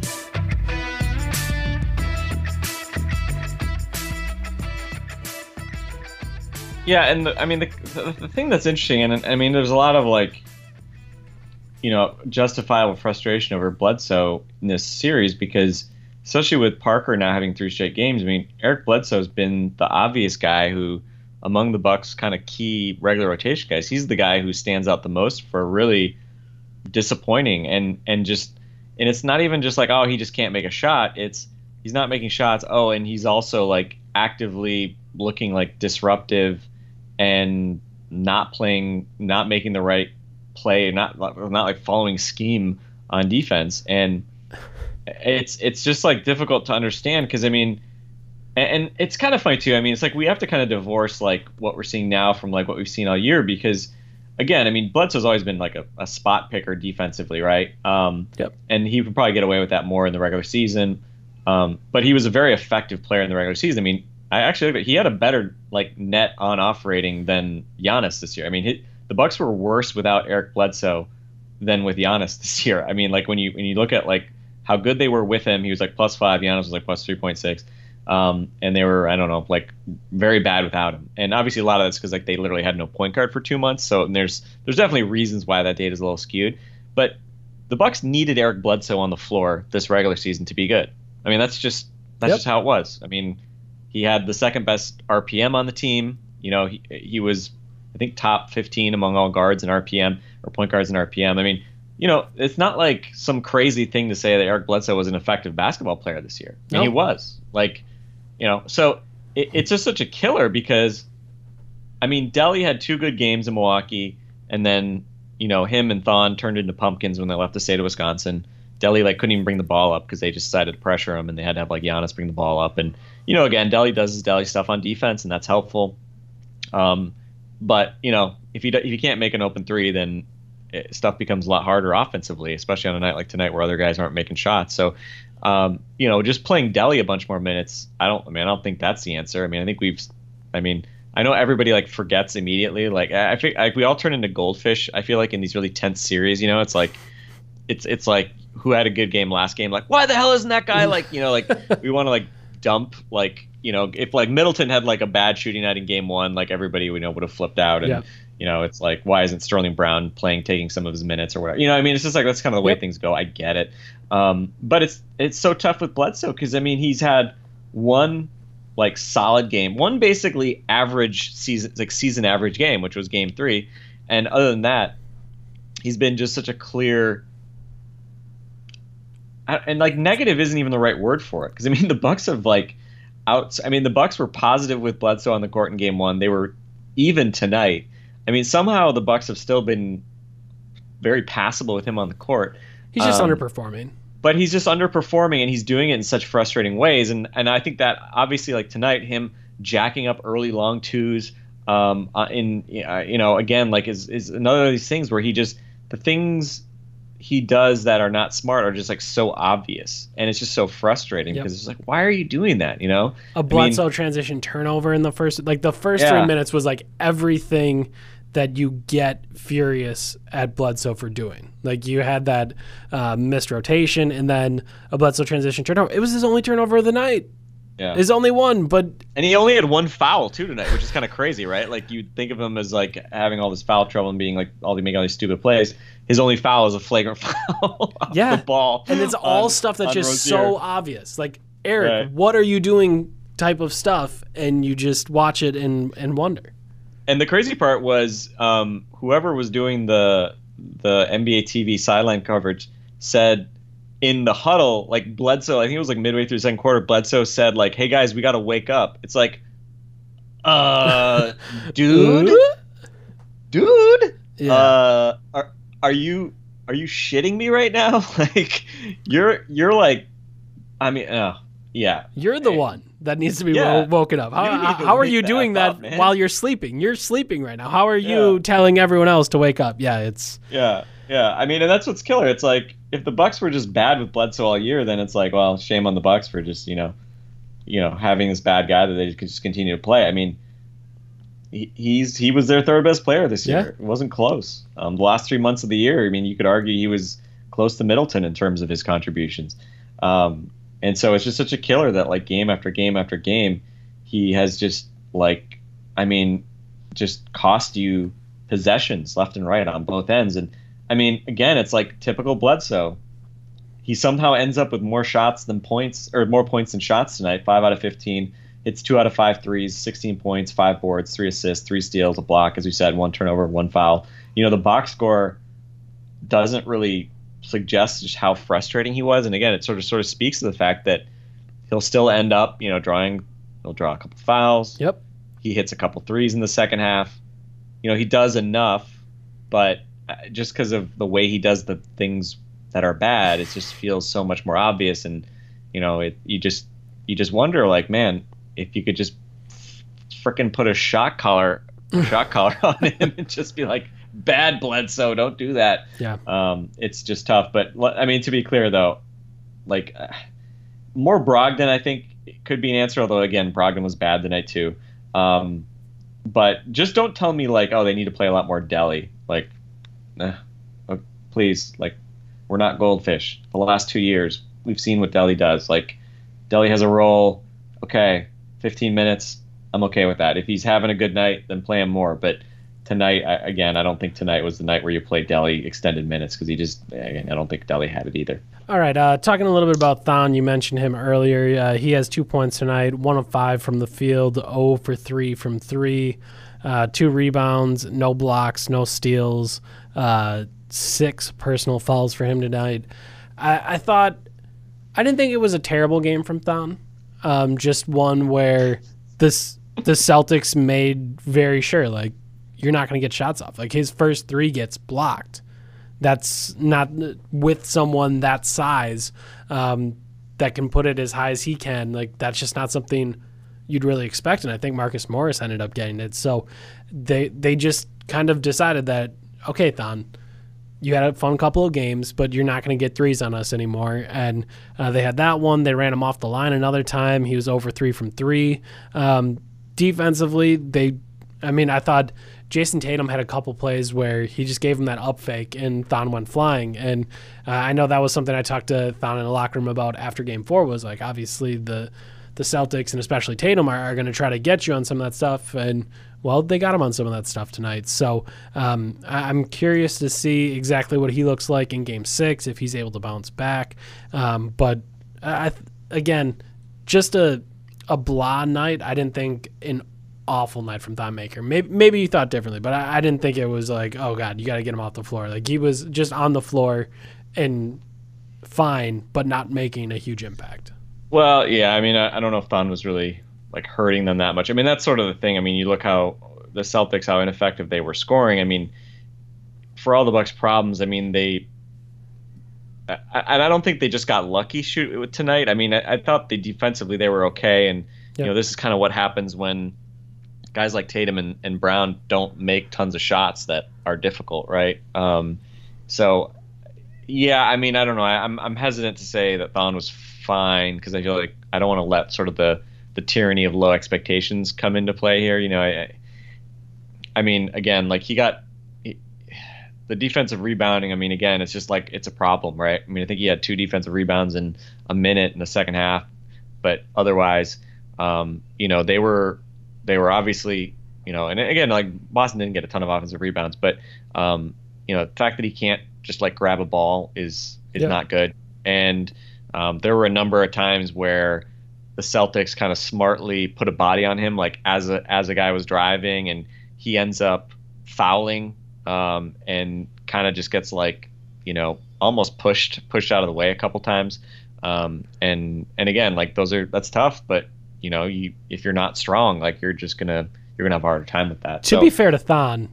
Yeah, and the, I mean the, the the thing that's interesting, and I mean there's a lot of like, you know, justifiable frustration over Bledsoe in this series because, especially with Parker now having three straight games, I mean Eric Bledsoe's been the obvious guy who, among the Bucks' kind of key regular rotation guys, he's the guy who stands out the most for really disappointing and and just and it's not even just like oh he just can't make a shot. It's he's not making shots. Oh and he's also like actively looking like disruptive and not playing not making the right play not not like following scheme on defense and it's it's just like difficult to understand because i mean and, and it's kind of funny too i mean it's like we have to kind of divorce like what we're seeing now from like what we've seen all year because again, I mean, Bledsoe's always been like a, a spot picker defensively, right? Um, Yep. And he would probably get away with that more in the regular season. Um, but he was a very effective player in the regular season. I mean, I actually he had a better like net on off rating than Giannis this year. I mean, he, the Bucks were worse without Eric Bledsoe than with Giannis this year. I mean, like when you when you look at like how good they were with him, he was like plus five. Giannis was like plus three point six. Um, and they were, I don't know, like very bad without him. And obviously, a lot of that's because like they literally had no point guard for two months. So there's there's definitely reasons why that data is a little skewed. But the Bucks needed Eric Bledsoe on the floor this regular season to be good. I mean, that's just that's Yep. just how it was. I mean, he had the second best RPM on the team. You know, he he was I think top 15 among all guards in RPM or point guards in RPM. I mean, you know, it's not like some crazy thing to say that Eric Bledsoe was an effective basketball player this year. I mean, he was like, you know, so it, it's just such a killer because, I mean, Delly had two good games in Milwaukee, and then you know him and Thon turned into pumpkins when they left the state of Wisconsin. Delly like couldn't even bring the ball up because they just decided to pressure him, and they had to have like Giannis bring the ball up. And you know, again, Delly does his Delly stuff on defense, and that's helpful. Um, but you know, if you do- if you can't make an open three, then it, stuff becomes a lot harder offensively, especially on a night like tonight where other guys aren't making shots. So, um, you know, just playing Delly a bunch more minutes, I don't. I mean, I don't think that's the answer. I mean, I think we've. I mean, I know everybody like forgets immediately. Like I I think like, we all turn into goldfish. I feel like in these really tense series, you know, it's like, it's it's like who had a good game last game. Like why the hell isn't that guy like you know like we want to like dump like you know if like Middleton had like a bad shooting night in game one, like everybody we know would have flipped out and. Yeah. You know, it's like why isn't Sterling Brown playing, taking some of his minutes or whatever? You know, I mean, it's just like that's kind of the way Yep. things go. I get it, um, but it's it's so tough with Bledsoe because I mean he's had one like solid game, one basically average season like season average game, which was game three, and other than that, he's been just such a clear. And like negative isn't even the right word for it because I mean the Bucks have like out. I mean the Bucks were positive with Bledsoe on the court in game one. They were even tonight. I mean somehow the Bucks have still been very passable with him on the court He's just Um, underperforming. but he's just underperforming and he's doing it in such frustrating ways and and I think that obviously like tonight him jacking up early long twos um uh, in uh, you know again like is is another of these things where he just the things he does that are not smart are just like so obvious and it's just so frustrating Yep. because it's like why are you doing that you know A Bledsoe transition turnover in the first, like the first three minutes was like everything that you get furious at Bledsoe for doing. Like you had that uh, missed rotation and then a Bledsoe transition turnover. It was his only turnover of the night. Yeah His only one, but and he only had one foul too tonight which is kind of crazy right like you think of him as like having all this foul trouble and being like all making all these stupid plays his only foul is a flagrant foul off Yeah. the ball and it's all on- stuff that's just Rozier. so obvious. Like Eric, Right. what are you doing? Type of stuff, and you just watch it and and wonder. And the crazy part was um, whoever was doing the the NBA TV sideline coverage said in the huddle, like Bledsoe, I think it was like midway through the second quarter, Bledsoe said like, "Hey guys, we got to wake up." It's like, uh, dude, dude, Yeah. uh, are are you are you shitting me right now? like, you're you're like, I mean, uh, yeah, You're the Hey. one that needs to be Yeah. woken up. How, You need to how are you doing that man. while you're sleeping? You're sleeping right now. How are you Yeah. telling everyone else to wake up? Yeah, it's Yeah, yeah. I mean, and that's what's killer. It's like if the Bucks were just bad with Bledsoe all year, then it's like, well, shame on the Bucks for just you know, you know, having this bad guy that they could just continue to play. I mean, he, he's he was their third best player this year. Yeah. It wasn't close. Um, the last three months of the year, I mean, you could argue he was close to Middleton in terms of his contributions. Um, and so it's just such a killer that like game after game after game, he has just like, I mean, just cost you possessions left and right on both ends. And I mean, again, it's like typical Bledsoe. He somehow ends up with more shots than points, or more points than shots tonight. Five out of fifteen. It's two out of five threes, 16 points, five boards, three assists, three steals, a block, as we said, one turnover, one foul. You know, the box score doesn't really suggest just how frustrating he was. And again, it sort of sort of speaks to the fact that he'll still end up, you know, drawing. He'll draw a couple fouls. yep. He hits a couple threes in the second half. You know, he does enough, but just because of the way he does the things that are bad, it just feels so much more obvious. And you know, it you just you just wonder, like, man, if you could just frickin' put a shock collar shock collar on him and just be like, bad Bledsoe, don't do that. Yeah. Um, it's just tough. But I mean, to be clear though, like uh, more Brogdon, I think could be an answer. Although again, Brogdon was bad tonight too. Um, but just don't tell me like, oh, they need to play a lot more Delly. Like, eh, uh, please, like, we're not goldfish. The last two years, we've seen what Delly does. Like, Delly has a role. okay, 15 minutes, I'm okay with that. If he's having a good night, then play him more. But tonight, I, again, I don't think tonight was the night where you play Delly extended minutes because he just, again, I don't think Delly had it either. All right, uh, talking a little bit about Thon, you mentioned him earlier. Uh, he has two points tonight, one of five from the field, 0 for three from three, uh, two rebounds, no blocks, no steals, uh, six personal fouls for him tonight. I, I thought, I didn't think it was a terrible game from Thon. Um, just one where this the Celtics made very sure, like, you're not going to get shots off. Like, his first three gets blocked that's not with someone that size um, that can put it as high as he can. Like that's just not something you'd really expect. And I think Marcus Morris ended up getting it. So they they just kind of decided that okay, Thon, you had a fun couple of games, but you're not going to get threes on us anymore. And uh, they had that one. They ran him off the line another time. He was over three from three. Um, defensively, they, I mean, I thought Jayson Tatum had a couple plays where he just gave him that up fake and Thon went flying. And uh, I know that was something I talked to Thon in the locker room about after game four was like, obviously the, the Celtics and especially Tatum are, are going to try to get you on some of that stuff. And well, they got him on some of that stuff tonight. So um, I'm curious to see exactly what he looks like in game six, if he's able to bounce back. Um, but I, again, just a, a blah night. I didn't think an awful night from Thon Maker. Maybe, maybe you thought differently, but I, I didn't think it was like, oh God, you got to get him off the floor. Like he was just on the floor and fine, but not making a huge impact. Well, yeah, I mean, I, I don't know if Thon was really like hurting them that much. I mean, that's sort of the thing. I mean, you look how the Celtics, how ineffective they were scoring. I mean, for all the Bucks' problems, I mean, they. I- And I don't think they just got lucky shoot tonight. I mean, I, I thought they defensively they were okay, and Yeah. you know this is kind of what happens when guys like Tatum and, and Brown don't make tons of shots that are difficult, right? Um, so, yeah, I mean, I don't know. I, I'm I'm hesitant to say that Thon was fine because I feel like I don't want to let sort of the the tyranny of low expectations come into play here. You know, I, I- mean, again, like he got he- the defensive rebounding. I mean, again, it's just like it's a problem, right? I mean, I think he had two defensive rebounds in a minute in the second half, but otherwise, um, you know, they were they were obviously, you know, and again, like Boston didn't get a ton of offensive rebounds, but um, you know, the fact that he can't just like grab a ball is is Yeah. not good. And um, there were a number of times where the Celtics kind of smartly put a body on him, like as a as a guy was driving, and he ends up fouling um, and kind of just gets like you know almost pushed pushed out of the way a couple times. Um, and and again, like those are that's tough, but you know you if you're not strong, like you're just gonna you're gonna have a harder time with that. To So- be fair to Thon,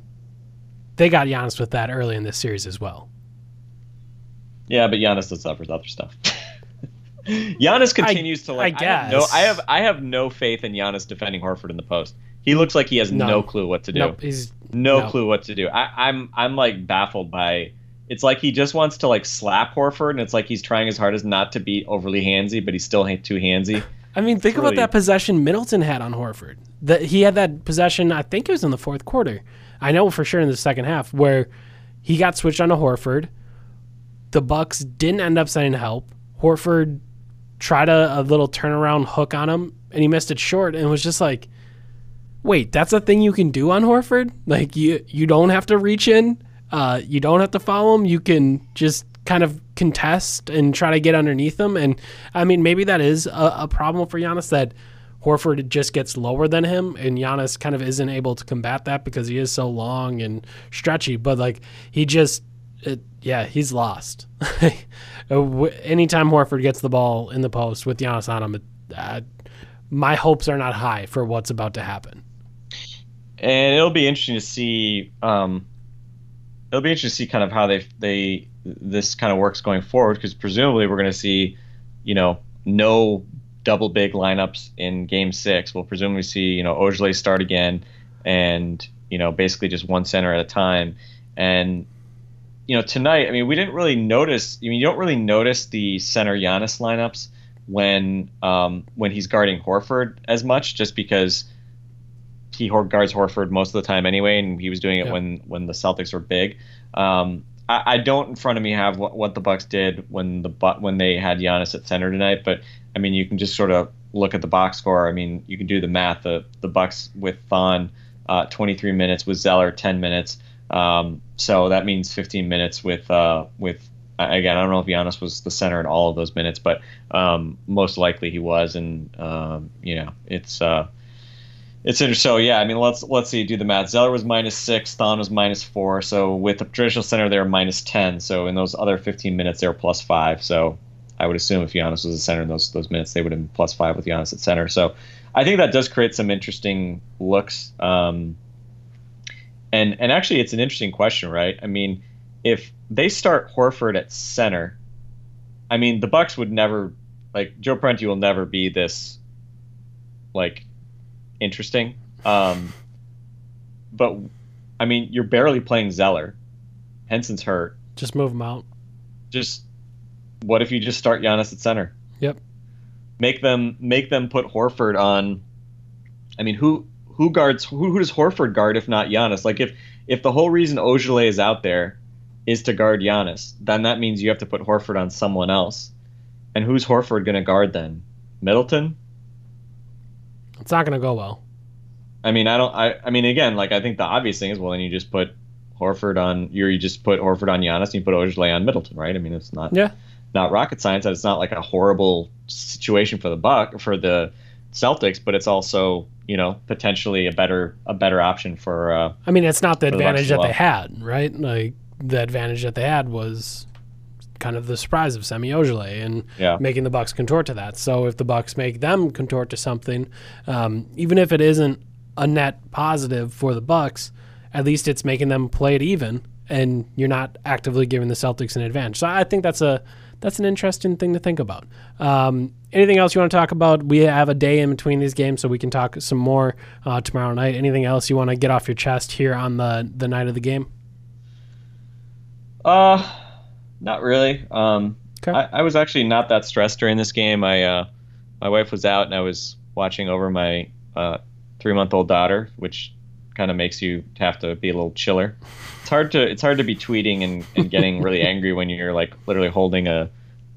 they got Giannis with that early in this series as well. Yeah, but Giannis does for other stuff. Giannis continues to like. I have no. I have I have no faith in Giannis defending Horford in the post. He looks like he has No. no, clue what to do. Nope, he's no, no. clue what to do. I, I'm I'm like baffled by. It's like he just wants to like slap Horford, and it's like he's trying his hardest not to be overly handsy, but he's still too handsy. I mean, think about that possession Middleton had on Horford. That he had that possession. I think it was in the fourth quarter. I know for sure in the second half where he got switched on to Horford. The Bucks didn't end up sending help. Horford tried a, a little turnaround hook on him, and he missed it short, and was just like, "Wait, that's a thing you can do on Horford? Like you you don't have to reach in, uh, you don't have to follow him. You can just kind of contest and try to get underneath him. And I mean, maybe that is a, a problem for Giannis that Horford just gets lower than him, and Giannis kind of isn't able to combat that because he is so long and stretchy. But like he just, it, yeah, he's lost. Anytime Horford gets the ball in the post with Giannis on him, uh, my hopes are not high for what's about to happen. and it'll be interesting to see. Um, it'll be interesting to see kind of how they they this kind of works going forward because presumably we're going to see, you know, no double big lineups in Game Six. We'll presumably see you know Ojeleye start again, and you know basically just one center at a time. And you know tonight, I mean, we didn't really notice. I mean, you don't really notice the center Giannis lineups when um, when he's guarding Horford as much, just because he guards Horford most of the time anyway, and he was doing it Yeah. when when the Celtics were big. Um, I, I don't in front of me have what, what the Bucks did when the when they had Giannis at center tonight, but I mean you can just sort of look at the box score, I mean, you can do the math. The the Bucks with Thon, uh, 23 minutes with Zeller, 10 minutes. Um, so that means 15 minutes with uh, with again. I don't know if Giannis was the center in all of those minutes, but um, most likely he was. And um, you know, it's uh, it's interesting. So yeah, I mean, let's let's see. Do the math. Zeller was minus six. Thon was minus four. So with the traditional center, they were minus 10. So in those other 15 minutes, they were plus five. So I would assume if Giannis was the center in those those minutes, they would have been plus five with Giannis at center. So I think that does create some interesting looks. Um, and and actually, it's an interesting question, right? I mean, if they start Horford at center, I mean, the Bucks would never like Joe Prunty will never be this like interesting. Um, but I mean, you're barely playing Zeller. Henson's hurt. Just move him out. Just what if you just start Giannis at center? Yep. Make them make them put Horford on. I mean, who who guards who, who does Horford guard if not Giannis? Like if if the whole reason Ojeleye is out there is to guard Giannis, then that means you have to put Horford on someone else. And who's Horford going to guard then? Middleton? It's not going to go well. I mean, I don't. I, I mean, again, like I think the obvious thing is, well, then you just put Horford on. You you just put Horford on Giannis, and you put Ojeleye on Middleton, right? I mean, it's not Yeah. not rocket science. It's not like a horrible situation for the Buck for the Celtics, but it's also you know potentially a better a better option for. Uh, I mean, it's not the For the advantage that they had, right? Like the advantage that they had was kind of the surprise of Semi Ojeleye and Yeah. making the Bucks contort to that. So if the Bucks make them contort to something, um, even if it isn't a net positive for the Bucks, at least it's making them play it even, and you're not actively giving the Celtics an advantage. So I think that's a that's an interesting thing to think about. Um, anything else you want to talk about? We have a day in between these games, so we can talk some more uh, tomorrow night. Anything else you want to get off your chest here on the the night of the game? Uh, not really. Um, Okay. I, I was actually not that stressed during this game. I uh, my wife was out and I was watching over my uh, three month old daughter, which kind of makes you have to be a little chiller. It's hard to it's hard to be tweeting and, and getting really angry when you're like literally holding a,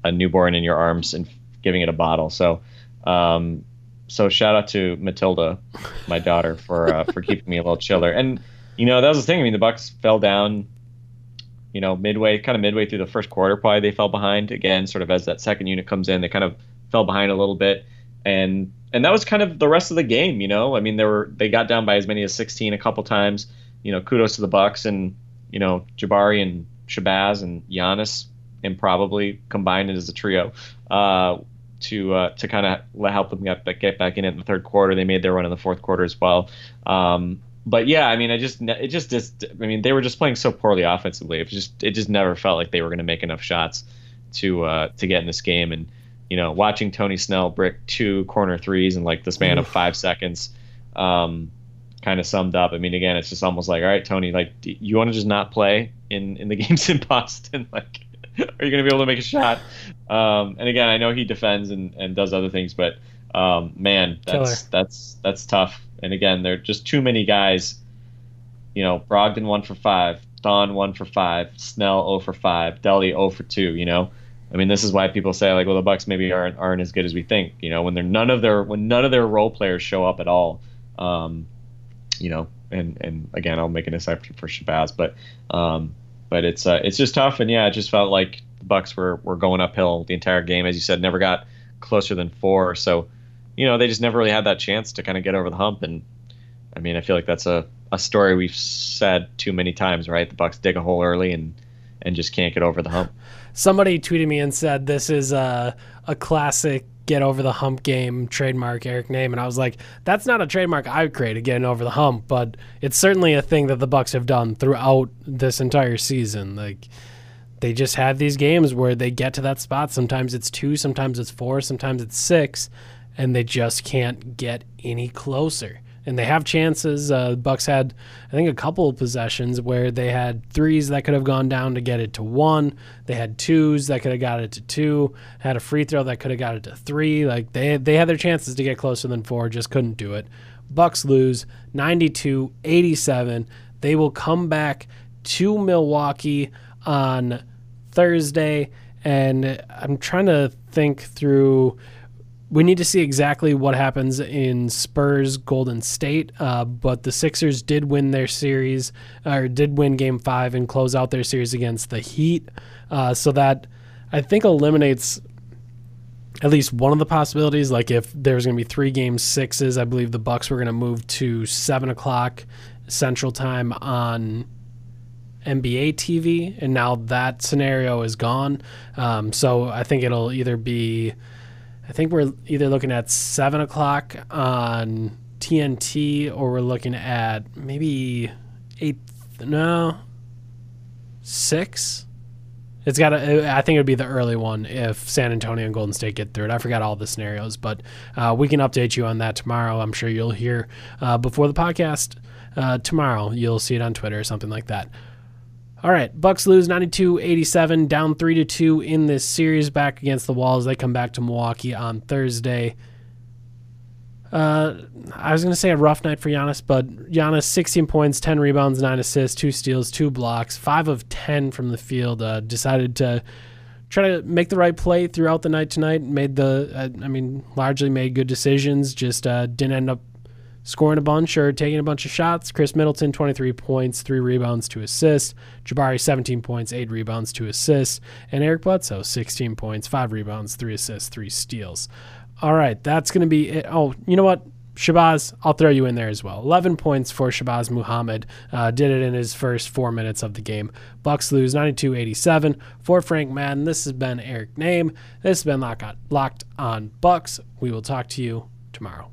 a newborn in your arms and giving it a bottle. So um, so shout out to Matilda, my daughter, for uh, for keeping me a little chiller. And you know that was the thing. I mean, the Bucks fell down you know, midway, kind of midway through the first quarter, probably they fell behind again. Sort of as that second unit comes in, they kind of fell behind a little bit, and and that was kind of the rest of the game. You know, I mean, they were they got down by as many as 16 a couple times. You know, kudos to the Bucks and you know Jabari and Shabazz and Giannis, and probably combined it as a trio. Uh, to uh, to kind of help them get get back in it in the third quarter, they made their run in the fourth quarter as well. Um, but yeah, I mean, I just it just just I mean they were just playing so poorly offensively. It just it just never felt like they were going to make enough shots to uh, to get in this game. And you know, watching Tony Snell brick two corner threes in like the span of five seconds, um, kind of summed up. I mean, again, it's just almost like, all right, Tony, like you want to just not play in in the games in Boston? Like, are you going to be able to make a shot? Um, and again, I know he defends and, and does other things, but um, man, that's Killer. that's that's tough. And again, there are just too many guys. You know, Brogdon one for five, Thon one for five, Snell 0 for five, Delly 0 for two. You know, I mean, this is why people say like, well, the Bucks maybe aren't aren't as good as we think. You know, when they're none of their when none of their role players show up at all. Um, you know, and and again, I'll make an exception for Shabazz, but um, but it's uh, it's just tough, and yeah, it just felt like the Bucks were were going uphill the entire game, as you said, never got closer than four, so you know they just never really had that chance to kind of get over the hump, and I mean, I feel like that's a a story we've said too many times, right? The Bucks dig a hole early and and just can't get over the hump. Somebody tweeted me and said this is a a classic get over the hump game trademark Eric Nehm, and I was like, that's not a trademark I would create, getting over the hump, but it's certainly a thing that the Bucks have done throughout this entire season. Like they just have these games where they get to that spot. Sometimes it's two, sometimes it's four, sometimes it's six, and they just can't get any closer. And they have chances. Uh, Bucks had, I think, a couple of possessions where they had threes that could have gone down to get it to one. They had twos that could have got it to two. Had a free throw that could have got it to three. Like they they had their chances to get closer than four, just couldn't do it. Bucks lose 92-87. They will come back to Milwaukee on Thursday, and I'm trying to think through we need to see exactly what happens in Spurs Golden State. Uh, but the Sixers did win their series, or did win Game Five and close out their series against the Heat. Uh, so that I think eliminates at least one of the possibilities. Like if there's going to be three game sixes, I believe the Bucks were going to move to seven o'clock Central Time on NBA TV, and now that scenario is gone. Um, so I think it'll either be, I think we're either looking at seven o'clock on TNT, or we're looking at maybe eight. No, six. It's got to. I think it would be the early one if San Antonio and Golden State get through it. I forgot all the scenarios, but uh, we can update you on that tomorrow. I'm sure you'll hear uh, before the podcast uh, tomorrow. You'll see it on Twitter or something like that. All right, Bucks lose 92-87, down 3 to 2 in this series back against the Walls. They come back to Milwaukee on Thursday. Uh, I was going to say a rough night for Giannis, but Giannis 16 points, 10 rebounds, 9 assists, 2 steals, 2 blocks, 5 of 10 from the field. Uh, decided to try to make the right play throughout the night tonight. Made the, uh, I mean, largely made good decisions. Just uh, didn't end up scoring a bunch or taking a bunch of shots. Khris Middleton, 23 points, 3 rebounds, 2 assists. Jabari, 17 points, 8 rebounds, 2 assists. And Eric Bledsoe, 16 points, 5 rebounds, 3 assists, 3 steals. All right, that's going to be it. Oh, you know what? Shabazz, I'll throw you in there as well. 11 points for Shabazz Muhammad. Uh, did it in his first four minutes of the game. Bucks lose 92 87. For Frank Madden, this has been Eric Nehm. This has been Locked on Bucks. We will talk to you tomorrow.